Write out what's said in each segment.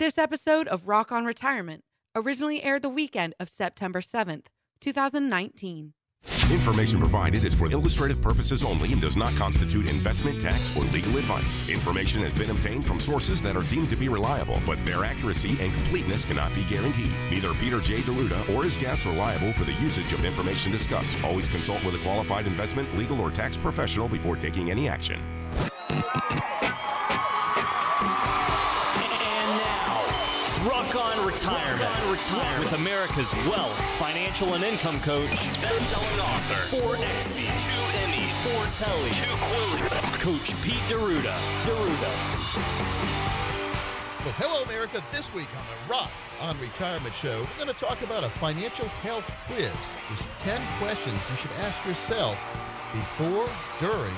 This episode of Rock on Retirement originally aired the weekend of September 7th, 2019. Information provided is for illustrative purposes only and does not constitute investment, tax, or legal advice. Information has been obtained from sources that are deemed to be reliable, but their accuracy and completeness cannot be guaranteed. Neither Peter J. D'Arruda or his guests are liable for the usage of information discussed. Always consult with a qualified investment, legal, or tax professional before taking any action. Retirement. Retirement with America's wealth, financial, and income coach, best-selling author, four XBs, two Emmys, four Tellys, two Quillies, Coach Pete D'Arruda. D'Arruda. Well, hello, America. This week on the Rock on Retirement Show, we're going to talk about a financial health quiz. There's 10 questions you should ask yourself before, during,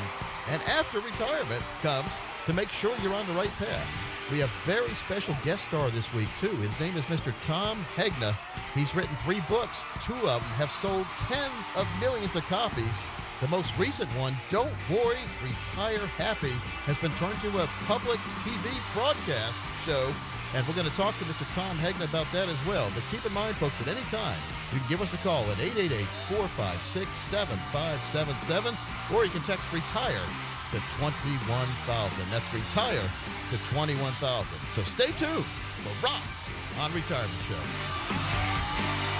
and after retirement comes to make sure you're on the right path. We have a very special guest star this week, too. His name is Mr. Tom Hegna. He's written three books. Two of them have sold tens of millions of copies. The most recent one, Don't Worry, Retire Happy, has been turned to a public TV broadcast show. And we're going to talk to Mr. Tom Hegna about that as well. But keep in mind, folks, at any time, you can give us a call at 888 456 7577, or you can text retire to 21,000. That's retire to 21,000. So stay tuned for Rock on Retirement Show.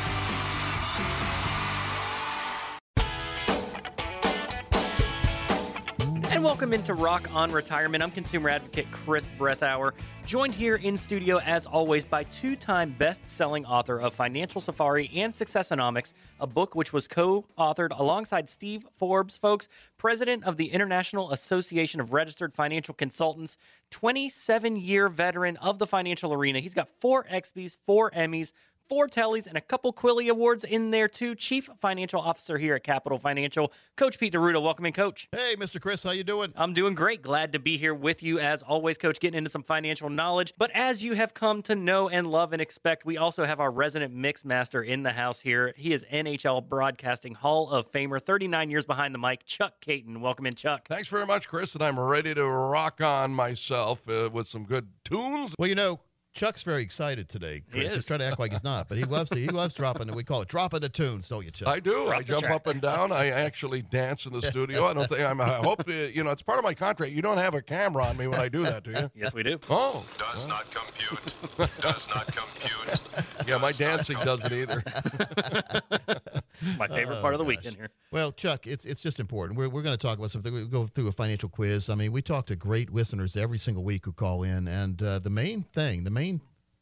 And welcome into Rock on Retirement. I'm consumer advocate Chris Breathauer, joined here in studio as always by two time best selling author of Financial Safari and Successonomics, a book which was co authored alongside Steve Forbes, folks, president of the International Association of Registered Financial Consultants, 27 year veteran of the financial arena. He's got four XBs, four Emmys, four Tellys, and a couple Quilly Awards in there too. Chief Financial Officer here at Capital Financial, Coach Pete D'Arruda. Welcome in, Coach. Hey, Mr. Chris, how you doing? I'm doing great. Glad to be here with you as always, Coach, getting into some financial knowledge. But as you have come to know and love and expect, we also have our resident mix master in the house here. He is NHL Broadcasting Hall of Famer, 39 years behind the mic, Chuck Kaiton. Welcome in, Chuck. Thanks very much, Chris, and I'm ready to rock on myself uh, with some good tunes. Well, you know, Chuck's very excited today. Chris. is. He's trying to act like he's not, but he loves to. He loves dropping. We call it dropping the tunes, don't you, Chuck? I do. Drop I jump track. up and down. I actually dance in the studio. I don't think I'm. I hope uh, you know. It's part of my contract. You don't have a camera on me when I do that, do you? Yes, we do. Oh, Does not compute. Does not compute. yeah. My dancing doesn't either. It's my favorite part of the weekend here. Well, Chuck, it's it's just important. We're, we're going to talk about something. We go through a financial quiz. I mean, we talk to great listeners every single week who call in, and uh, the main thing, the main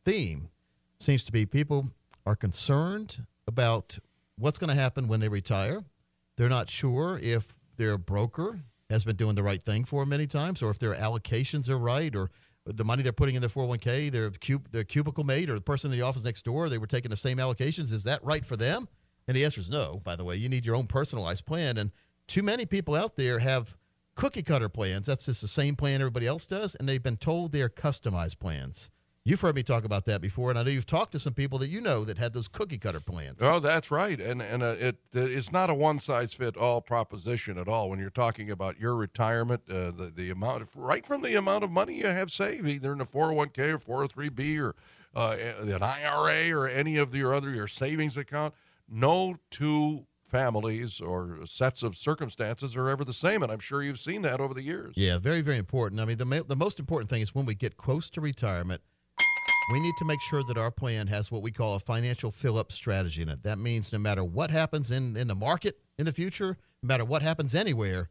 theme, seems to be people are concerned about what's going to happen when they retire. They're not sure if their broker has been doing the right thing for them many times, or if their allocations are right, or the money they're putting in their 401k, their, cub- their cubicle mate, or the person in the office next door, they were taking the same allocations. Is that right for them? And the answer is no, by the way. You need your own personalized plan. And too many people out there have cookie cutter plans. That's just the same plan everybody else does. And they've been told they're customized plans. You've heard me talk about that before. And I know you've talked to some people that you know that had those cookie cutter plans. Oh, that's right, and and uh, it it's not a one size fit all proposition at all. When you're talking about your retirement, uh, the the amount of, right from the amount of money you have saved, either in a 401k or 403b or uh, an IRA or any of your other your savings account, no two families or sets of circumstances are ever the same, and I'm sure you've seen that over the years. Yeah, very, very important. I mean, the, the most important thing is when we get close to retirement, we need to make sure that our plan has what we call a financial fill up strategy in it. That means no matter what happens in, in the market in the future, no matter what happens anywhere,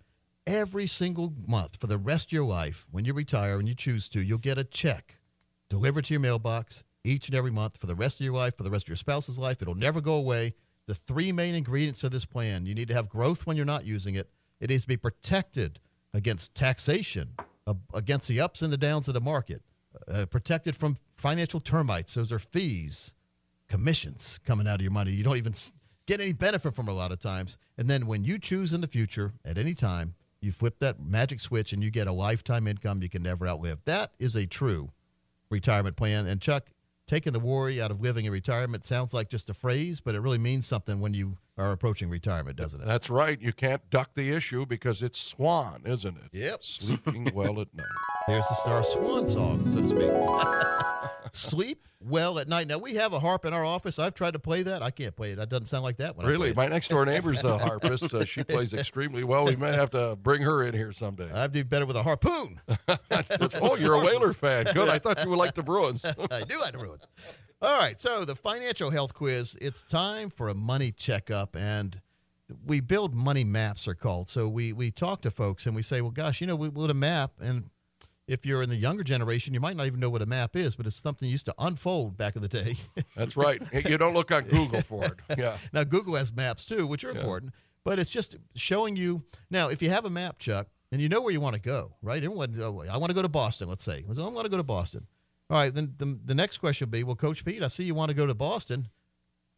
every single month for the rest of your life, when you retire and you choose to, you'll get a check delivered to your mailbox each and every month for the rest of your life, for the rest of your spouse's life. It'll never go away. The three main ingredients of this plan you need to have growth when you're not using it, it needs to be protected against taxation, uh, against the ups and the downs of the market, uh, protected from financial termites. Those are fees, commissions coming out of your money. You don't even get any benefit from a lot of times. And then when you choose in the future at any time, you flip that magic switch and you get a lifetime income you can never outlive. That is a true retirement plan. And Chuck, taking the worry out of living in retirement sounds like just a phrase, but it really means something when you are approaching retirement, doesn't it? That's right. You can't duck the issue because it's Swan, isn't it? Yep. Sleeping well at night. There's the our swan song, so to speak. sleep well at night. Now we have a harp in our office. I've tried to play that. I can't play it. That doesn't sound like that one. Really, my next door neighbor's a harpist. Uh, she plays extremely well. We may have to bring her in here someday. I'd do better with a harpoon. oh, you're a Whaler fan. Good. I thought you would like the Bruins. I do like the Bruins. All right, so the financial health quiz. It's time for a money checkup, and we build money maps. Are called. So we we talk to folks and we say, well, gosh, you know, we build a map, and if you're in the younger generation, you might not even know what a map is, but it's something you used to unfold back in the day. That's right. You don't look on Google for it. Yeah. now Google has maps too, which are Yeah. important, but it's just showing you. Now, if you have a map, Chuck, and you know where you want to go, right? Everyone, oh, I want to go to Boston. Let's say, I want to go to Boston. All right, then the, the next question will be, well, Coach Pete, I see you want to go to Boston.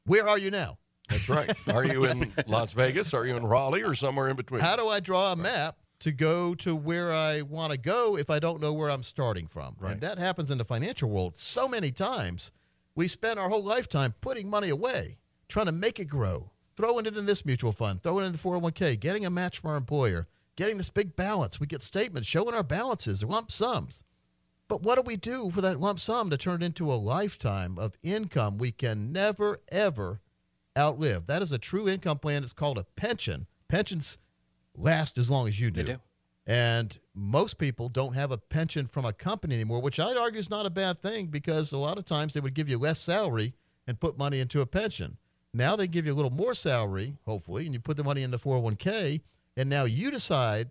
Where are you now? That's right. Are you in Las Vegas? Are you in Raleigh or somewhere in between? How do I draw a map to go to where I want to go if I don't know where I'm starting from? Right. And that happens in the financial world so many times. We spend our whole lifetime putting money away, trying to make it grow, throwing it in this mutual fund, throwing it in the 401k, getting a match from our employer, getting this big balance. We get statements showing our balances, lump sums. But what do we do for that lump sum to turn it into a lifetime of income we can never, ever outlive? That is a true income plan. It's called a pension. Pensions last as long as you do. They do. And most people don't have a pension from a company anymore, which I'd argue is not a bad thing because a lot of times they would give you less salary and put money into a pension. Now they give you a little more salary, hopefully, and you put the money into 401k, and now you decide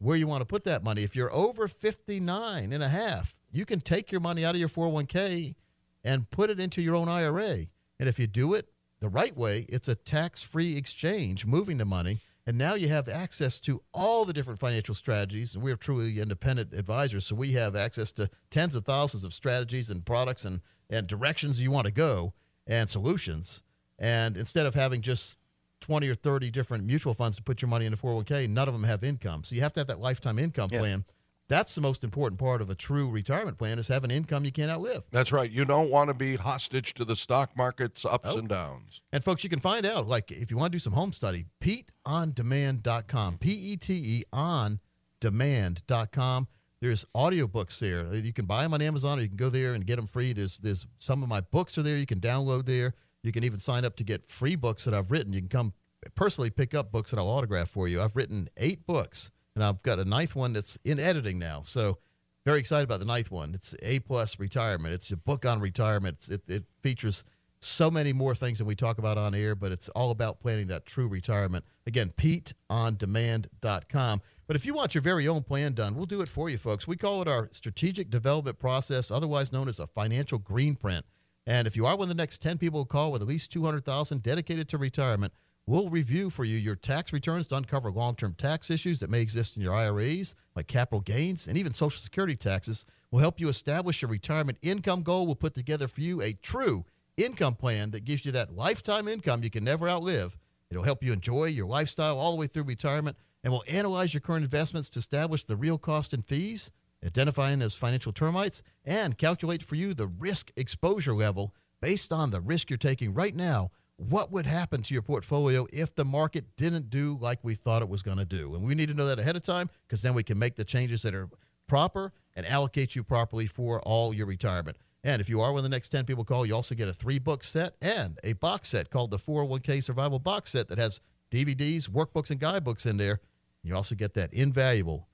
where you want to put that money. If you're over 59 and a half, you can take your money out of your 401k and put it into your own IRA. And if you do it the right way, it's a tax free exchange, moving the money. And now you have access to all the different financial strategies. And we're truly independent advisors. So we have access to tens of thousands of strategies and products and, and directions you want to go and solutions. And instead of having just 20 or 30 different mutual funds to put your money into 401k, none of them have income. So you have to have that lifetime income Yeah. plan. That's the most important part of a true retirement plan is having income you can't outlive. That's right. You don't want to be hostage to the stock market's ups Nope. and downs. And folks, you can find out, like if you want to do some home study, PeteOnDemand.com, P E T E on demand.com. There's audiobooks there. You can buy them on Amazon or you can go there and get them free. There's there's some of my books are there you can download there. You can even sign up to get free books that I've written. You can come personally pick up books that I'll autograph for you. I've written eight books and I've got a ninth one that's in editing now. So very excited about the ninth one. It's A plus retirement. It's a book on retirement. It's, it, it features so many more things than we talk about on air, but it's all about planning that true retirement. Again, PeteOnDemand.com. But if you want your very own plan done, we'll do it for you, folks. We call it our strategic development process, otherwise known as a financial green print. And if you are one of the next 10 people who call with at least 200000 dedicated to retirement, we'll review for you your tax returns to uncover long-term tax issues that may exist in your IRAs, like capital gains and even Social Security taxes. We'll help you establish your retirement income goal. We'll put together for you a true income plan that gives you that lifetime income you can never outlive. It'll help you enjoy your lifestyle all the way through retirement, and we'll analyze your current investments to establish the real cost and fees, identifying those financial termites, and calculate for you the risk exposure level based on the risk you're taking right now. What would happen to your portfolio if the market didn't do like we thought it was going to do? And we need to know that ahead of time because then we can make the changes that are proper and allocate you properly for all your retirement. And if you are one of the next 10 people call, you also get a three book set and a box set called the 401k Survival Box Set that has DVDs, workbooks, and guidebooks in there. You also get that invaluable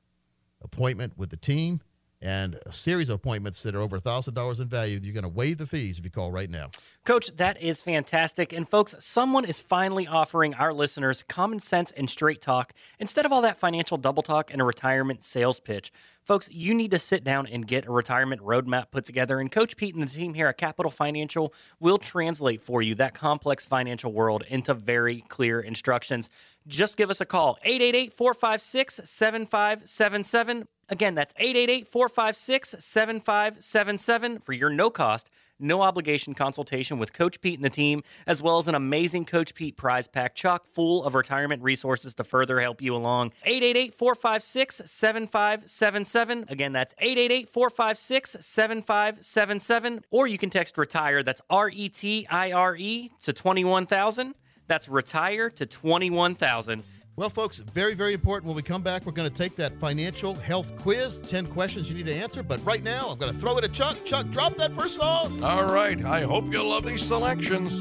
appointment with the team and a series of appointments that are over $1,000 in value. You're going to waive the fees if you call right now. Coach, that is fantastic. And folks, someone is finally offering our listeners common sense and straight talk instead of all that financial double talk and a retirement sales pitch. Folks, you need to sit down and get a retirement roadmap put together. And Coach Pete and the team here at Capital Financial will translate for you that complex financial world into very clear instructions. Just give us a call 888 456 7577. Again, that's 888 456 7577 for your no cost, no obligation consultation with Coach Pete and the team, as well as an amazing Coach Pete prize pack chock full of retirement resources to further help you along. 888 456 7577. Again, that's 888 456 7577. Or you can text retire, that's R E T I R E, to 21000. That's retire to 21,000. Well, folks, very, very important. When we come back, we're going to take that financial health quiz 10 questions you need to answer. But right now, I'm going to throw it at Chuck. Chuck, drop that first song. All right. I hope you love these selections.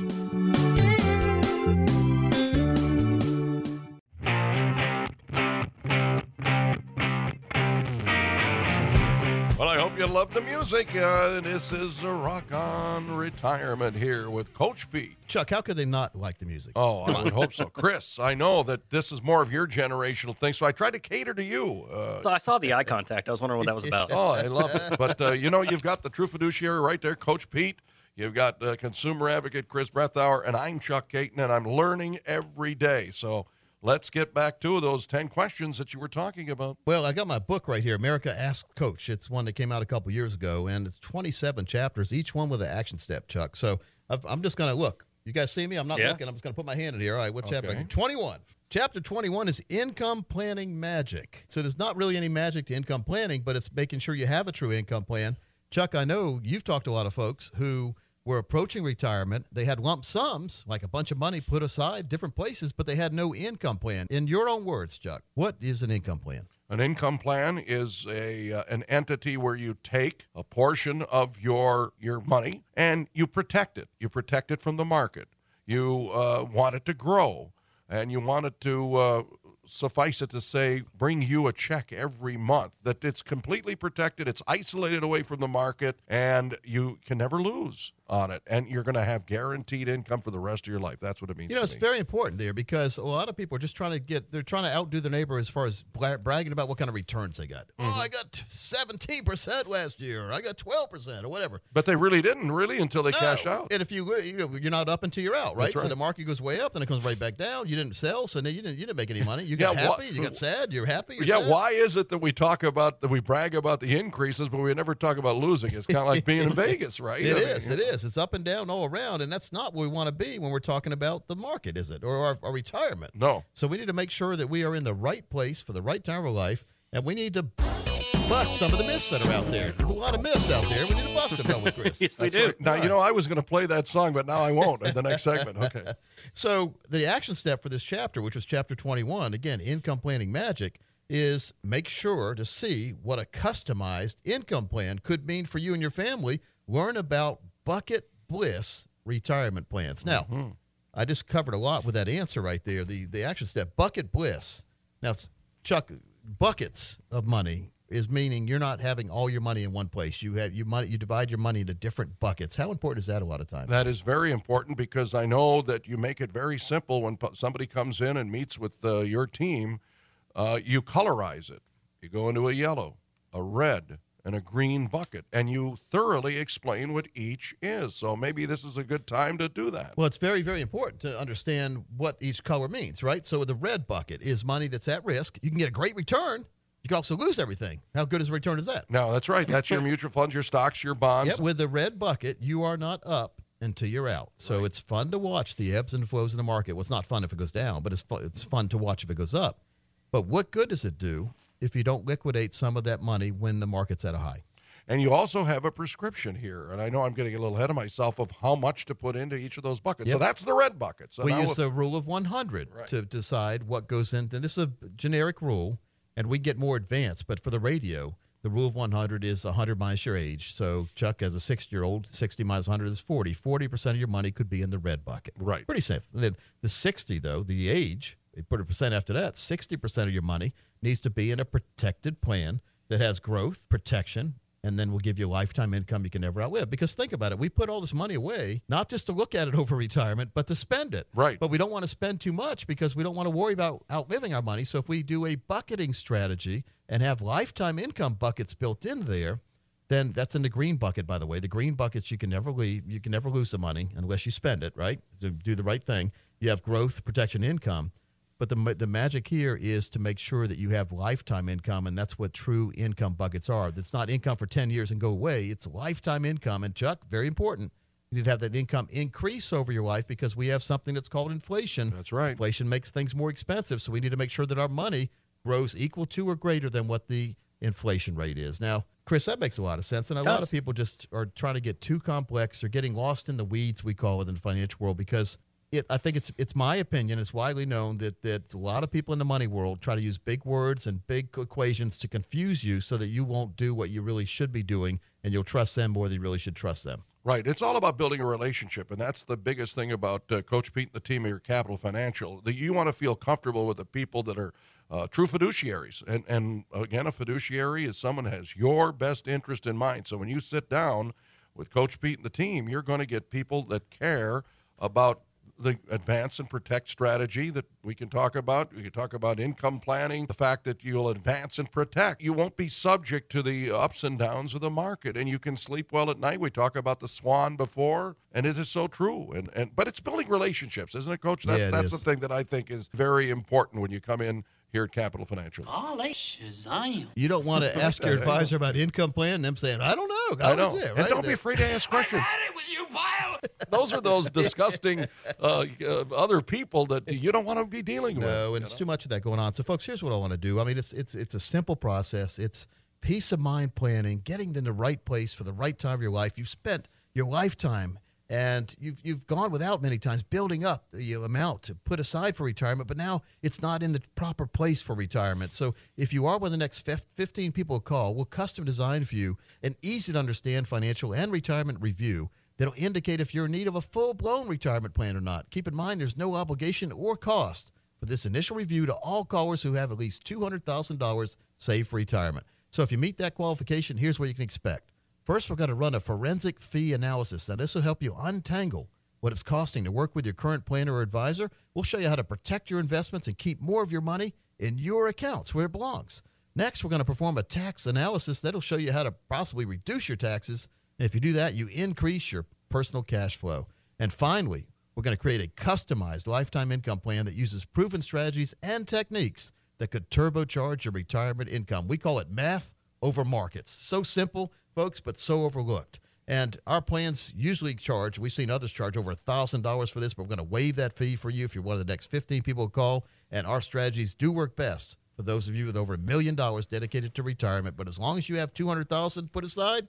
Love the music. Uh, this is a rock on retirement here with Coach Pete. Chuck, how could they not like the music? Oh, I would hope so. Chris, I know that this is more of your generational thing, so I tried to cater to you. Uh, I saw the eye contact. I was wondering what that was about. oh, I love it. But, uh, you know, you've got the true fiduciary right there, Coach Pete. You've got uh, consumer advocate Chris Brethauer, and I'm Chuck Kaiton, and I'm learning every day. So let's get back to those 10 questions that you were talking about. Well, I got my book right here, America Ask Coach. It's one that came out a couple years ago, and it's 27 chapters, each one with an action step, Chuck. So I've, I'm just going to look. You guys see me? I'm not Yeah. looking. I'm just going to put my hand in here. All right, what chapter? Okay. 21. Chapter 21 is income planning magic. So there's not really any magic to income planning, but it's making sure you have a true income plan. Chuck, I know you've talked to a lot of folks who were approaching retirement. They had lump sums, like a bunch of money put aside different places, but they had no income plan. In your own words, Chuck, what is an income plan? An income plan is a uh, an entity where you take a portion of your your money and you protect it. You protect it from the market. You uh, want it to grow, and you want it to uh, suffice it to say bring you a check every month. That it's completely protected. It's isolated away from the market, and you can never lose on it. And you're going to have guaranteed income for the rest of your life. That's what it means. You know, it's me. very important there because a lot of people are just trying to get, they're trying to outdo their neighbor as far as bragging about what kind of returns they got. Mm-hmm. Oh, I got 17% last year. I got 12% or whatever. but they really didn't really until they No. cashed out. And if you, you know, you're not up until you're out, right? Right. So the market goes way up, then it comes right back down. You didn't sell, so then you didn't, you didn't make any money. You got Yeah, happy, you got sad, you're happy. You're Yeah, sad. why is it that we talk about that we brag about the increases, but we never talk about losing? It's kind of like being in Vegas, right? It I mean, is. It is. It's up and down all around, and that's not where we want to be when we're talking about the market, is it, or our, our retirement? No. So we need to make sure that we are in the right place for the right time of our life, and we need to bust some of the myths that are out there. There's a lot of myths out there. We need to bust them, don't we, Chris? yes, we That's do. right. Now you know I was going to play that song, but now I won't in the next segment. Okay. So the action step for this chapter, which was chapter 21, again, income planning magic, is make sure to see what a customized income plan could mean for you and your family. Learn about bucket bliss retirement plans. Now, I just covered a lot with that answer right there. The the action step, bucket bliss. Now, Chuck, buckets of money is meaning you're not having all your money in one place. You have you money you divide your money into different buckets. How important is that a lot of times? That is very important because I know that you make it very simple when somebody comes in and meets with uh, your team. Uh, you colorize it. You go into a yellow, a red, and a green bucket, and you thoroughly explain what each is. So maybe this is a good time to do that. Well, it's very, very important to understand what each color means, right? So the red bucket is money that's at risk. You can get a great return. You can also lose everything. How good is a return is that? No, that's right. That's your mutual funds, your stocks, your bonds. Yep, with the red bucket, you are not up until you're out. So it's fun to watch the ebbs and flows in the market. Well, it's not fun if it goes down, but it's fun, it's fun to watch if it goes up. But what good does it do if you don't liquidate some of that money when the market's at a high? And you also have a prescription here. And I know I'm getting a little ahead of myself of how much to put into each of those buckets. So that's the red bucket. So we use if- the rule of 100 Right. to decide what goes into. This is a generic rule, and we get more advanced. But for the radio, the rule of 100 is 100 minus your age. So Chuck, as a 60 year old, 60 minus 100 is 40. 40 percent of your money could be in the red bucket. Right. Pretty simple. And then the 60 though, the age, you put a percent after that. 60 percent of your money needs to be in a protected plan that has growth, protection, and then we'll give you a lifetime income you can never outlive. Because think about it, we put all this money away not just to look at it over retirement, but to spend it. Right. But we don't want to spend too much because we don't want to worry about outliving our money. So if we do a bucketing strategy and have lifetime income buckets built in there, then that's in the green bucket, by the way. The green buckets you can never leave, you can never lose the money unless you spend it, right? To do the right thing. You have growth, protection, income. But the, the magic here is to make sure that you have lifetime income, and that's what true income buckets are. That's not income for 10 years and go away. It's lifetime income. And Chuck, very important. You need to have that income increase over your life because we have something that's called inflation. That's right. Inflation makes things more expensive. So we need to make sure that our money grows equal to or greater than what the inflation rate is. Now, Chris, that makes a lot of sense. And a lot of people just are trying to get too complex or getting lost in the weeds, we call it in the financial world, because it, I think it's it's my opinion. It's widely known that that a lot of people in the money world try to use big words and big equations to confuse you, so that you won't do what you really should be doing, and you'll trust them more than you really should trust them. Right. It's all about building a relationship, and that's the biggest thing about uh, Coach Pete and the team here Capital Financial. That you want to feel comfortable with the people that are uh, true fiduciaries, and and again, a fiduciary is someone has your best interest in mind. So when you sit down with Coach Pete and the team, you're going to get people that care about the advance and protect strategy that we can talk about. We can talk about income planning, the fact that you'll advance and protect. You won't be subject to the ups and downs of the market, and you can sleep well at night. We talk about the swan before, and it is so true. And and but it's building relationships, isn't it, Coach? That's Yeah, it that's is. the thing that I think is very important when you come in here at Capital Financial. Golly, Shazam. You don't want to ask your advisor about income plan and them saying, "I don't know." I God know. knows it," And don't be afraid to ask questions. it with you, Bio. Those are those disgusting uh, uh, other people that you don't want to be dealing with. No, and it's too much of that going on. So, folks, here's what I want to do. I mean, it's it's it's a simple process. It's peace of mind planning, getting in the right place for the right time of your life. You've spent your lifetime and you've you've gone without many times building up the amount to put aside for retirement, but now it's not in the proper place for retirement. So, if you are one of the next 15 people call, we'll custom design for you an easy to understand financial and retirement review that'll indicate if you're in need of a full blown retirement plan or not. Keep in mind, there's no obligation or cost for this initial review to all callers who have at least $200,000 saved for retirement. So if you meet that qualification, here's what you can expect. First, we're going to run a forensic fee analysis. Now, this will help you untangle what it's costing to work with your current planner or advisor. We'll show you how to protect your investments and keep more of your money in your accounts where it belongs. Next, we're going to perform a tax analysis that'll show you how to possibly reduce your taxes. And if you do that, you increase your personal cash flow. And finally, we're going to create a customized lifetime income plan that uses proven strategies and techniques that could turbocharge your retirement income. We call it math over markets. So simple, folks, but so overlooked. And our plans usually charge, we've seen others charge over $1,000 for this, but we're going to waive that fee for you if you're one of the next 15 people who call. And our strategies do work best for those of you with over a million dollars dedicated to retirement. But as long as you have 200000 put aside,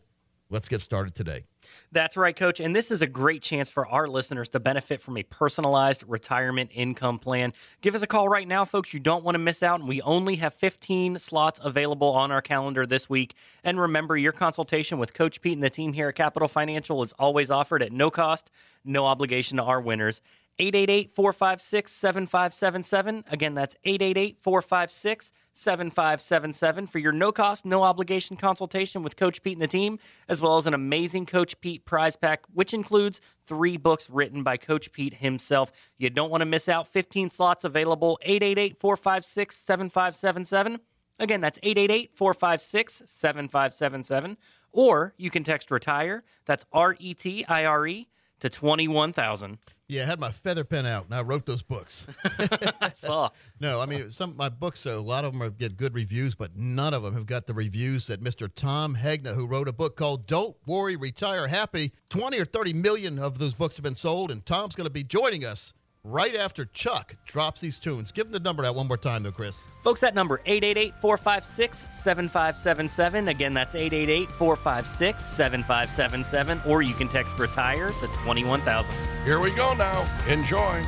let's get started today. That's right, Coach. And this is a great chance for our listeners to benefit from a personalized retirement income plan. Give us a call right now, folks. You don't want to miss out. And we only have 15 slots available on our calendar this week. And remember, your consultation with Coach Pete and the team here at Capital Financial is always offered at no cost, no obligation to our winners. 888 456 7577. Again, that's 888 456 7577 for your no cost, no obligation consultation with Coach Pete and the team, as well as an amazing Coach Pete prize pack, which includes three books written by Coach Pete himself. You don't want to miss out. 15 slots available. 888 456 7577. Again, that's 888 456 7577. Or you can text retire. That's R E T I R E to 21,000. Yeah, I had my feather pen out and I wrote those books. I saw. No, I mean some of my books. A lot of them are, get good reviews, but none of them have got the reviews that Mr. Tom Hegna, who wrote a book called "Don't Worry, Retire Happy." Twenty or thirty million of those books have been sold, and Tom's going to be joining us right after Chuck drops these tunes. Give him the number out one more time, though, Chris. Folks, that number 888-456-7577. Again, that's 888-456-7577 or you can text retire to 21,000. Here we go now. Enjoy.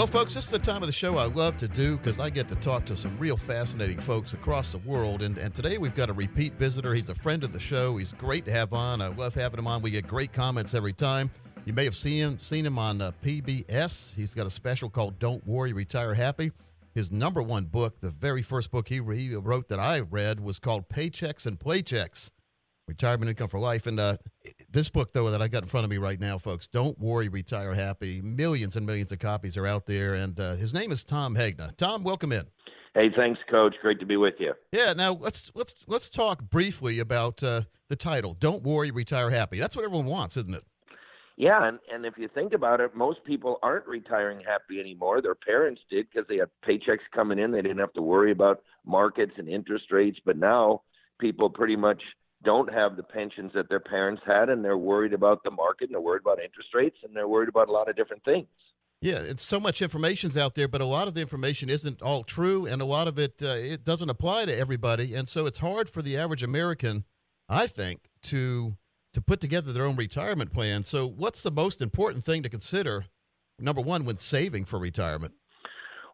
Well, folks, this is the time of the show I love to do because I get to talk to some real fascinating folks across the world. And, and today we've got a repeat visitor. He's a friend of the show. He's great to have on. I love having him on. We get great comments every time. You may have seen him, seen him on uh, PBS. He's got a special called Don't Worry, Retire Happy. His number one book, the very first book he, re- he wrote that I read, was called Paychecks and Playchecks Retirement Income for Life. And uh, this book, though, that I got in front of me right now, folks, Don't Worry, Retire Happy. Millions and millions of copies are out there. And uh, his name is Tom Hegna. Tom, welcome in. Hey, thanks, Coach. Great to be with you. Yeah, now let's let's let's talk briefly about uh, the title. Don't worry, retire happy. That's what everyone wants, isn't it? Yeah, and, and if you think about it, most people aren't retiring happy anymore. Their parents did because they had paychecks coming in. They didn't have to worry about markets and interest rates. But now people pretty much don't have the pensions that their parents had, and they're worried about the market, and they're worried about interest rates, and they're worried about a lot of different things. Yeah, it's so much information's out there, but a lot of the information isn't all true, and a lot of it uh, it doesn't apply to everybody, and so it's hard for the average American, I think, to to put together their own retirement plan. So, what's the most important thing to consider? Number one, when saving for retirement.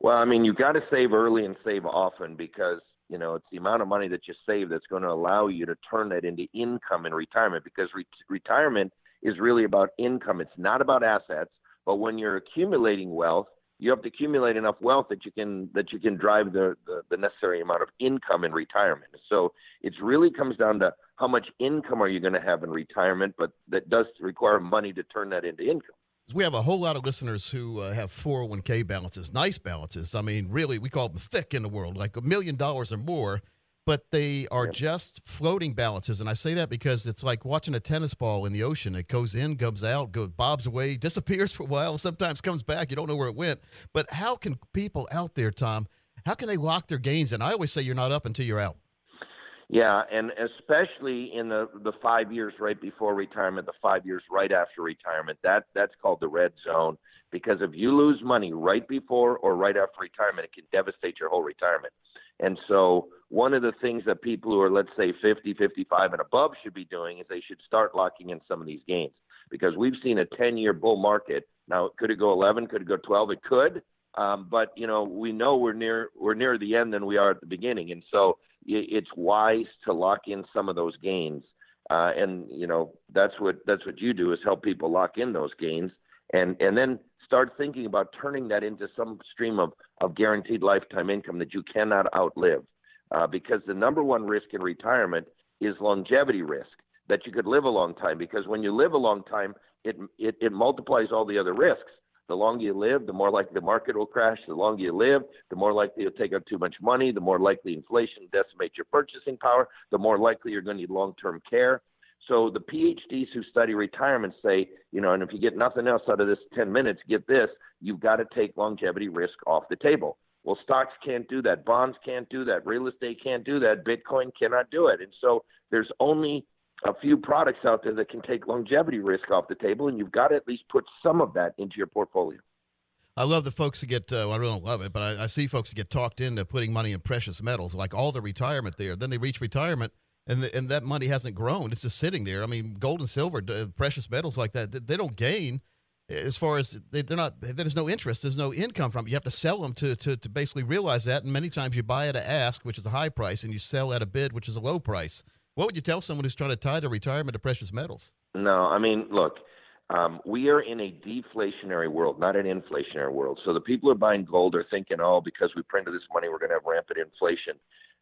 Well, I mean, you've got to save early and save often because you know it's the amount of money that you save that's going to allow you to turn that into income in retirement. Because re- retirement is really about income; it's not about assets but when you're accumulating wealth, you have to accumulate enough wealth that you can that you can drive the, the, the necessary amount of income in retirement. So it really comes down to how much income are you going to have in retirement, but that does require money to turn that into income. We have a whole lot of listeners who uh, have 401k balances, nice balances. I mean, really, we call them thick in the world, like a million dollars or more but they are just floating balances. And I say that because it's like watching a tennis ball in the ocean. It goes in, comes out, goes bobs away, disappears for a while, sometimes comes back. You don't know where it went. But how can people out there, Tom, how can they lock their gains in? I always say you're not up until you're out. Yeah, and especially in the the five years right before retirement, the five years right after retirement, that that's called the red zone. Because if you lose money right before or right after retirement, it can devastate your whole retirement. And so, one of the things that people who are, let's say, 50, 55 and above should be doing is they should start locking in some of these gains because we've seen a 10 year bull market. Now, could it go 11? Could it go 12? It could. Um, but you know, we know we're near we're near the end than we are at the beginning, and so it's wise to lock in some of those gains. Uh, and you know, that's what that's what you do is help people lock in those gains, and and then start thinking about turning that into some stream of, of guaranteed lifetime income that you cannot outlive. Uh, because the number one risk in retirement is longevity risk, that you could live a long time. Because when you live a long time, it, it, it multiplies all the other risks. The longer you live, the more likely the market will crash. The longer you live, the more likely you'll take out too much money, the more likely inflation decimates your purchasing power, the more likely you're going to need long term care. So the PhDs who study retirement say, you know, and if you get nothing else out of this 10 minutes, get this, you've got to take longevity risk off the table. Well, stocks can't do that. Bonds can't do that. Real estate can't do that. Bitcoin cannot do it. And so there's only a few products out there that can take longevity risk off the table, and you've got to at least put some of that into your portfolio. I love the folks that get, uh, well, I don't love it, but I, I see folks that get talked into putting money in precious metals, like all the retirement there. Then they reach retirement – and the, and that money hasn't grown. It's just sitting there. I mean, gold and silver, precious metals like that, they don't gain as far as they, are not. There's no interest. There's no income from it. You have to sell them to, to to basically realize that. And many times you buy at a ask, which is a high price, and you sell at a bid, which is a low price. What would you tell someone who's trying to tie their retirement to precious metals? No, I mean, look. Um, we are in a deflationary world, not an inflationary world. So the people who are buying gold are thinking, oh, because we printed this money, we're going to have rampant inflation.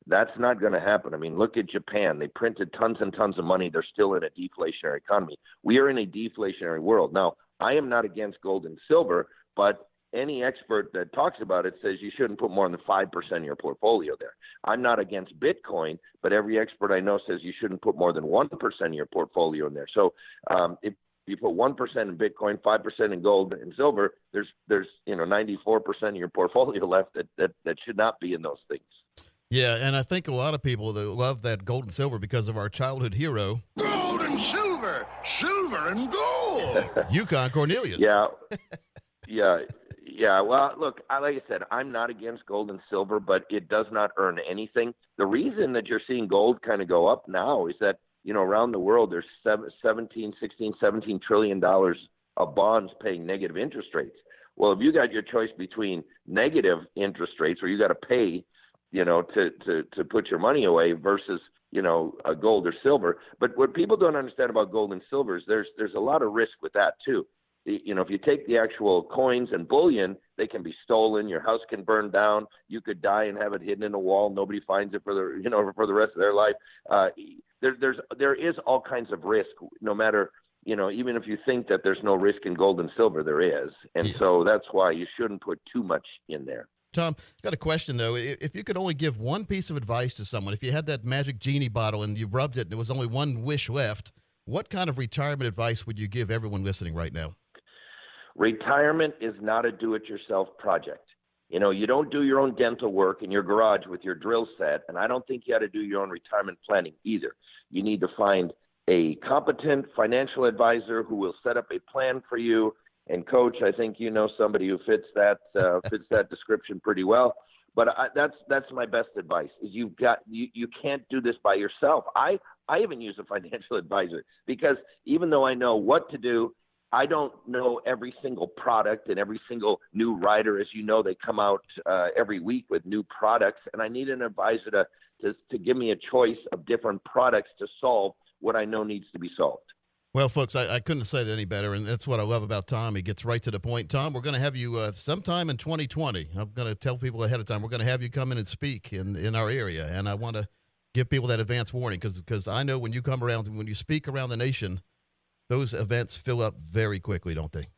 That's not going to happen. I mean, look at Japan. They printed tons and tons of money. They're still in a deflationary economy. We are in a deflationary world. Now, I am not against gold and silver, but any expert that talks about it says you shouldn't put more than 5% of your portfolio there. I'm not against Bitcoin, but every expert I know says you shouldn't put more than 1% of your portfolio in there. So um, if you put 1% in Bitcoin, 5% in gold and silver, there's, there's you know, 94% of your portfolio left that, that, that should not be in those things. Yeah, and I think a lot of people that love that gold and silver because of our childhood hero. Gold and silver, silver and gold. Yukon Cornelius. Yeah, yeah, yeah. Well, look, like I said, I'm not against gold and silver, but it does not earn anything. The reason that you're seeing gold kind of go up now is that you know around the world there's 17, 16, 17 trillion dollars of bonds paying negative interest rates. Well, if you got your choice between negative interest rates, where you got to pay you know, to to to put your money away versus you know gold or silver. But what people don't understand about gold and silver is there's there's a lot of risk with that too. You know, if you take the actual coins and bullion, they can be stolen. Your house can burn down. You could die and have it hidden in a wall. Nobody finds it for the you know for the rest of their life. Uh, there, there's there is all kinds of risk, no matter you know, even if you think that there's no risk in gold and silver, there is. And yeah. so that's why you shouldn't put too much in there. Tom, got a question though. If you could only give one piece of advice to someone, if you had that magic genie bottle and you rubbed it and there was only one wish left, what kind of retirement advice would you give everyone listening right now? Retirement is not a do it yourself project. You know, you don't do your own dental work in your garage with your drill set, and I don't think you ought to do your own retirement planning either. You need to find a competent financial advisor who will set up a plan for you And coach, I think you know somebody who fits that uh, fits that description pretty well. But I, that's that's my best advice. Is you've got you you can't do this by yourself. I I even use a financial advisor because even though I know what to do, I don't know every single product and every single new rider. As you know, they come out uh, every week with new products, and I need an advisor to, to to give me a choice of different products to solve what I know needs to be solved. Well, folks, I, I, couldn't have said it any better, and that's what I love about Tom. He gets right to the point. Tom, we're going to have you uh, sometime in 2020. I'm going to tell people ahead of time. We're going to have you come in and speak in in our area, and I want to give people that advance warning because because I know when you come around when you speak around the nation, those events fill up very quickly, don't they?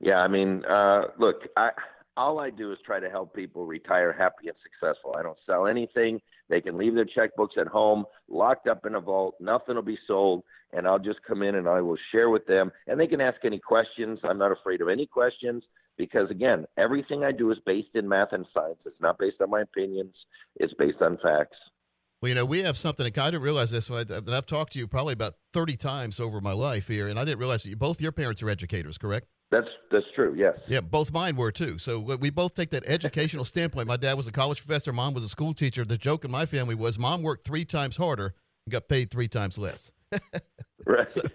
Yeah, I mean, uh, look, I all I do is try to help people retire happy and successful. I don't sell anything. They can leave their checkbooks at home, locked up in a vault. Nothing will be sold and I'll just come in and I will share with them. And they can ask any questions. I'm not afraid of any questions because, again, everything I do is based in math and science. It's not based on my opinions, it's based on facts. Well, you know, we have something. I didn't realize this. That I've talked to you probably about thirty times over my life here, and I didn't realize that you, both your parents are educators, correct? That's that's true. Yes. Yeah, both mine were too. So we both take that educational standpoint. My dad was a college professor. Mom was a school teacher. The joke in my family was mom worked three times harder and got paid three times less. right. So.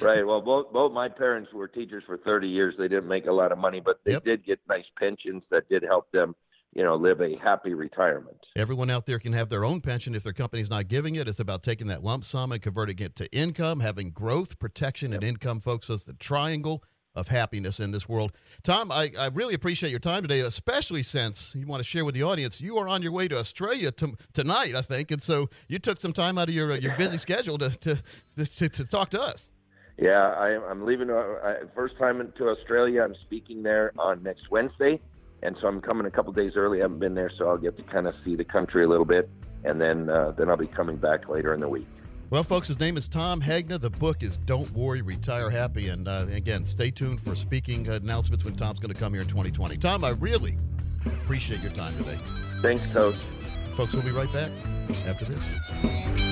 Right. Well, both both my parents were teachers for 30 years. They didn't make a lot of money, but they yep. did get nice pensions that did help them, you know, live a happy retirement. Everyone out there can have their own pension if their company's not giving it. It's about taking that lump sum and converting it to income, having growth, protection, yep. and income, folks. That's the triangle of happiness in this world. Tom, I, I really appreciate your time today, especially since you want to share with the audience. You are on your way to Australia to, tonight, I think, and so you took some time out of your uh, your busy schedule to to, to, to talk to us. Yeah, I, am leaving. Uh, first time to Australia. I'm speaking there on next Wednesday, and so I'm coming a couple days early. I haven't been there, so I'll get to kind of see the country a little bit, and then uh, then I'll be coming back later in the week. Well, folks, his name is Tom Hegna. The book is Don't Worry, Retire Happy. And uh, again, stay tuned for speaking announcements when Tom's going to come here in 2020. Tom, I really appreciate your time today. Thanks, Coach. Folks, we'll be right back after this.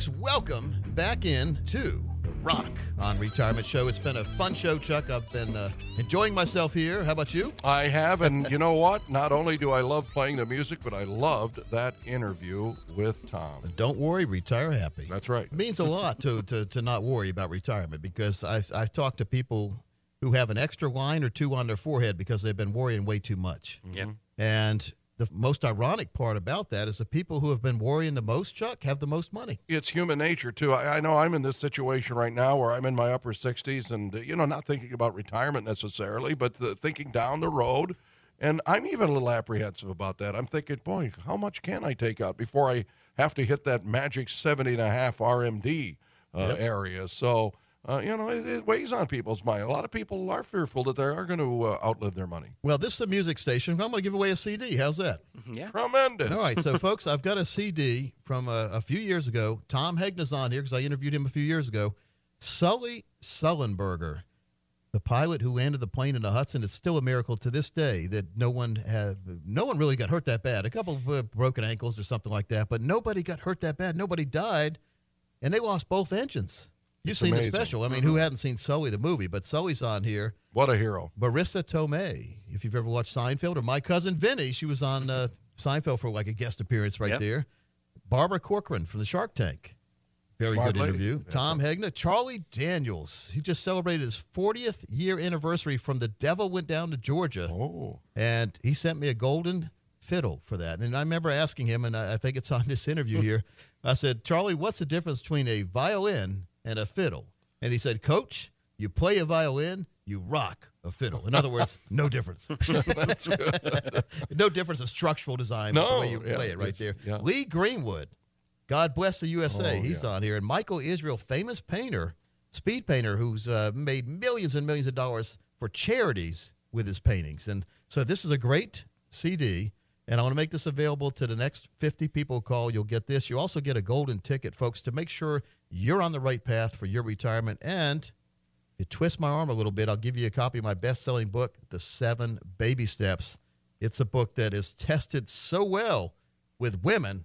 Folks, welcome back in to The Rock on Retirement Show. It's been a fun show, Chuck. I've been uh, enjoying myself here. How about you? I have, and you know what? Not only do I love playing the music, but I loved that interview with Tom. Don't worry, retire happy. That's right. It means a lot to, to, to not worry about retirement because I've, I've talked to people who have an extra line or two on their forehead because they've been worrying way too much. Yeah. And the most ironic part about that is the people who have been worrying the most, Chuck, have the most money. It's human nature too. I, I, know I'm in this situation right now where I'm in my upper 60s, and you know, not thinking about retirement necessarily, but the, thinking down the road. And I'm even a little apprehensive about that. I'm thinking, boy, how much can I take out before I have to hit that magic 70 and a half RMD uh, yep. area? So uh, you know, it, it, weighs on people's mind. A lot of people are fearful that they are going to uh, outlive their money. Well, this is a music station. I'm going to give away a CD. How's that? Mm-hmm, yeah. Tremendous. All right. So, folks, I've got a CD from a, a few years ago. Tom Hegna's on here because I interviewed him a few years ago. Sully Sullenberger, the pilot who landed the plane in the Hudson. It's still a miracle to this day that no one had, no one really got hurt that bad. A couple of uh, broken ankles or something like that, but nobody got hurt that bad. Nobody died, and they lost both engines. You've it's seen amazing. the special. I mean, mm-hmm. who hadn't seen Sully the movie? But Sully's on here. What a hero. Marisa Tomei. If you've ever watched Seinfeld, or my cousin Vinny, she was on uh, Seinfeld for like a guest appearance right yep. there. Barbara Corcoran from the Shark Tank. Very Smart good lady. interview. Tom Hegna. Charlie Daniels. He just celebrated his 40th year anniversary from The Devil Went Down to Georgia. Oh. And he sent me a golden fiddle for that. And I remember asking him, and I think it's on this interview here. I said, Charlie, what's the difference between a violin and a fiddle. And he said, Coach, you play a violin, you rock a fiddle. In other words, no difference. no difference in structural design no, the way you yeah, play it right there. Yeah. Lee Greenwood, God bless the USA. Oh, He's yeah. on here. And Michael Israel, famous painter, speed painter, who's uh, made millions and millions of dollars for charities with his paintings. And so this is a great CD. And I want to make this available to the next 50 people who call. You'll get this. You also get a golden ticket, folks, to make sure you're on the right path for your retirement. And if you twist my arm a little bit, I'll give you a copy of my best selling book, The Seven Baby Steps. It's a book that is tested so well with women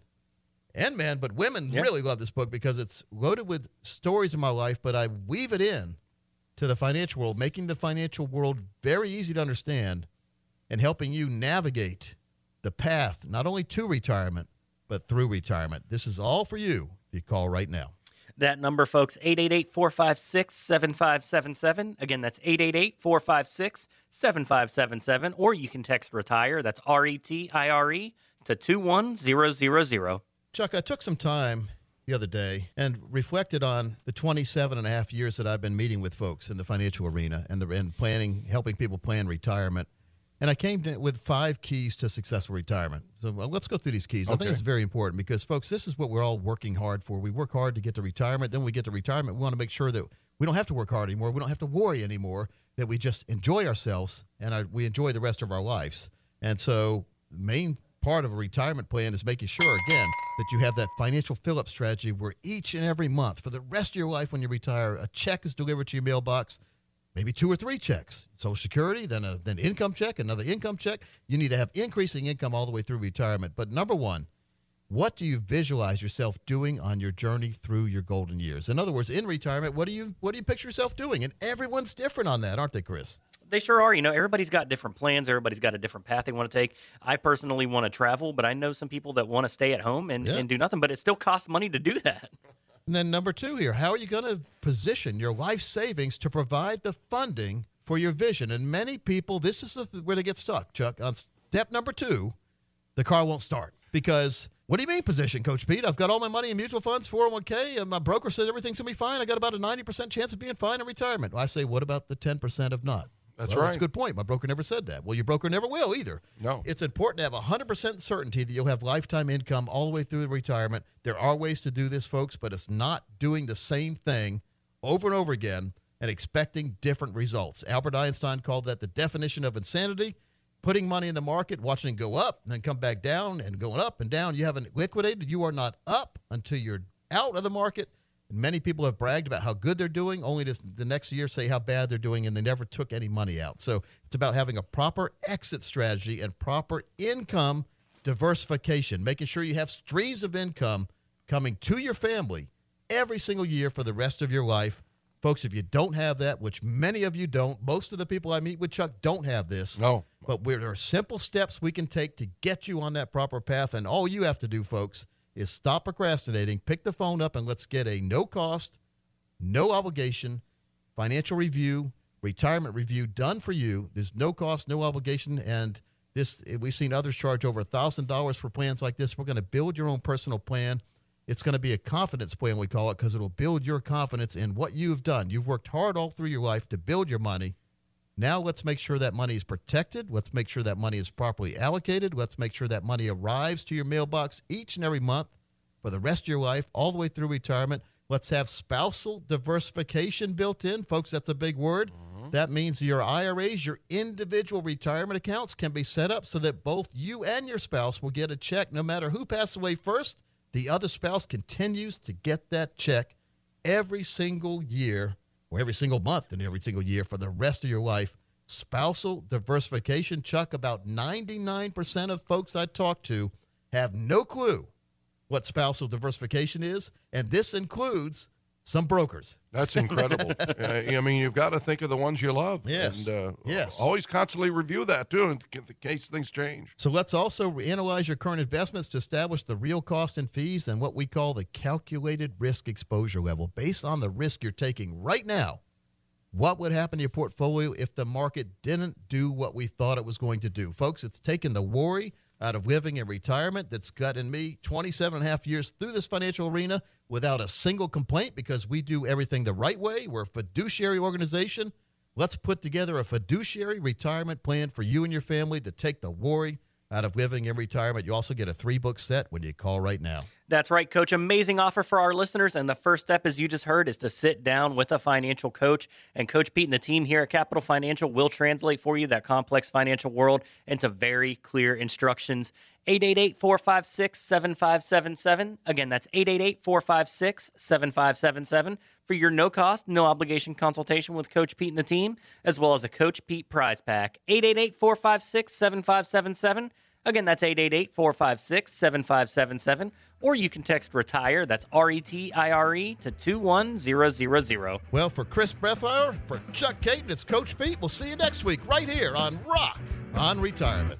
and men, but women Yeah. really love this book because it's loaded with stories of my life, but I weave it in to the financial world, making the financial world very easy to understand and helping you navigate the path not only to retirement, but through retirement. This is all for you if you call right now. That number, folks, 888 456 7577. Again, that's 888 456 7577. Or you can text retire, that's R E T I R E, to 21000. Chuck, I took some time the other day and reflected on the 27 and a half years that I've been meeting with folks in the financial arena and, the, and planning, helping people plan retirement. And I came to, with five keys to successful retirement. So well, let's go through these keys. I think it's very important because, folks, this is what we're all working hard for. We work hard to get to retirement. Then we get to retirement, we want to make sure that we don't have to work hard anymore. We don't have to worry anymore, that we just enjoy ourselves and our, we enjoy the rest of our lives. And so, the main part of a retirement plan is making sure, again, that you have that financial fill up strategy where each and every month, for the rest of your life when you retire, a check is delivered to your mailbox maybe two or three checks social security then a then income check another income check you need to have increasing income all the way through retirement but number one what do you visualize yourself doing on your journey through your golden years in other words in retirement what do you what do you picture yourself doing and everyone's different on that aren't they chris They sure are. You know, everybody's got different plans. Everybody's got a different path they want to take. I personally want to travel, but I know some people that want to stay at home and, Yeah. and do nothing, but it still costs money to do that. And then number two here, how are you going to position your life savings to provide the funding for your vision? And many people, this is the, where they get stuck, Chuck. On step number two, the car won't start because what do you mean position, Coach Pete? I've got all my money in mutual funds, 401k, and my broker said everything's going to be fine. I got about a 90% chance of being fine in retirement. I say, what about the 10% of not? That's Well, That's a right. good point. My broker never said that. Well, your broker never will either. No. It's important to have 100% certainty that you'll have lifetime income all the way through retirement. There are ways to do this, folks, but it's not doing the same thing over and over again and expecting different results. Albert Einstein called that the definition of insanity. Putting money in the market, watching it go up, and then come back down, and going up and down. You haven't liquidated. You are not up until you're out of the market. And many people have bragged about how good they're doing, only to the next year say how bad they're doing, and they never took any money out. So it's about having a proper exit strategy and proper income diversification, making sure you have streams of income coming to your family every single year for the rest of your life. Folks, if you don't have that, which many of you don't, most of the people I meet with Chuck don't have this. No. But there are simple steps we can take to get you on that proper path. And all you have to do, folks, is stop procrastinating, pick the phone up, and let's get a no cost, no obligation financial review, retirement review done for you. There's no cost, no obligation. And this, we've seen others charge over $1,000 for plans like this. We're going to build your own personal plan. It's going to be a confidence plan, we call it, because it'll build your confidence in what you've done. You've worked hard all through your life to build your money. Now let's make sure that money is protected. Let's make sure that money is properly allocated. Let's make sure that money arrives to your mailbox each and every month for the rest of your life, all the way through retirement. Let's have spousal diversification built in. Folks, that's a big word. Mm-hmm. That means your IRAs, your individual retirement accounts can be set up so that both you and your spouse will get a check no matter who passed away first. The other spouse continues to get that check every single year or every single month and every single year for the rest of your life. Spousal diversification, Chuck, about 99% of folks I talk to have no clue what spousal diversification is, and this includes some brokers. That's incredible. uh, I mean, you've got to think of the ones you love. Yes. And, uh, Yes. Always constantly review that, too, in in case things change. So let's also analyze your current investments to establish the real cost and fees and what we call the calculated risk exposure level based on the risk you're taking right now. What would happen to your portfolio if the market didn't do what we thought it was going to do? Folks, it's taken the worry out of living in retirement that's gotten me 27 and a half years through this financial arena without a single complaint because we do everything the right way. We're a fiduciary organization. Let's put together a fiduciary retirement plan for you and your family to take the worry out of living in retirement. You also get a three book set when you call right now. That's right, coach. Amazing offer for our listeners. And the first step, as you just heard, is to sit down with a financial coach. And Coach Pete and the team here at Capital Financial will translate for you that complex financial world into very clear instructions. 888 456 7577. Again, that's 888 456 7577 for your no cost, no obligation consultation with Coach Pete and the team, as well as a Coach Pete prize pack. 888 456 7577. Again, that's 888 456 7577. Or you can text retire, that's R E T I R E, to 21000. Well, for Chris Breathauer, for Chuck Kaiton, it's Coach Pete. We'll see you next week right here on Rock on Retirement.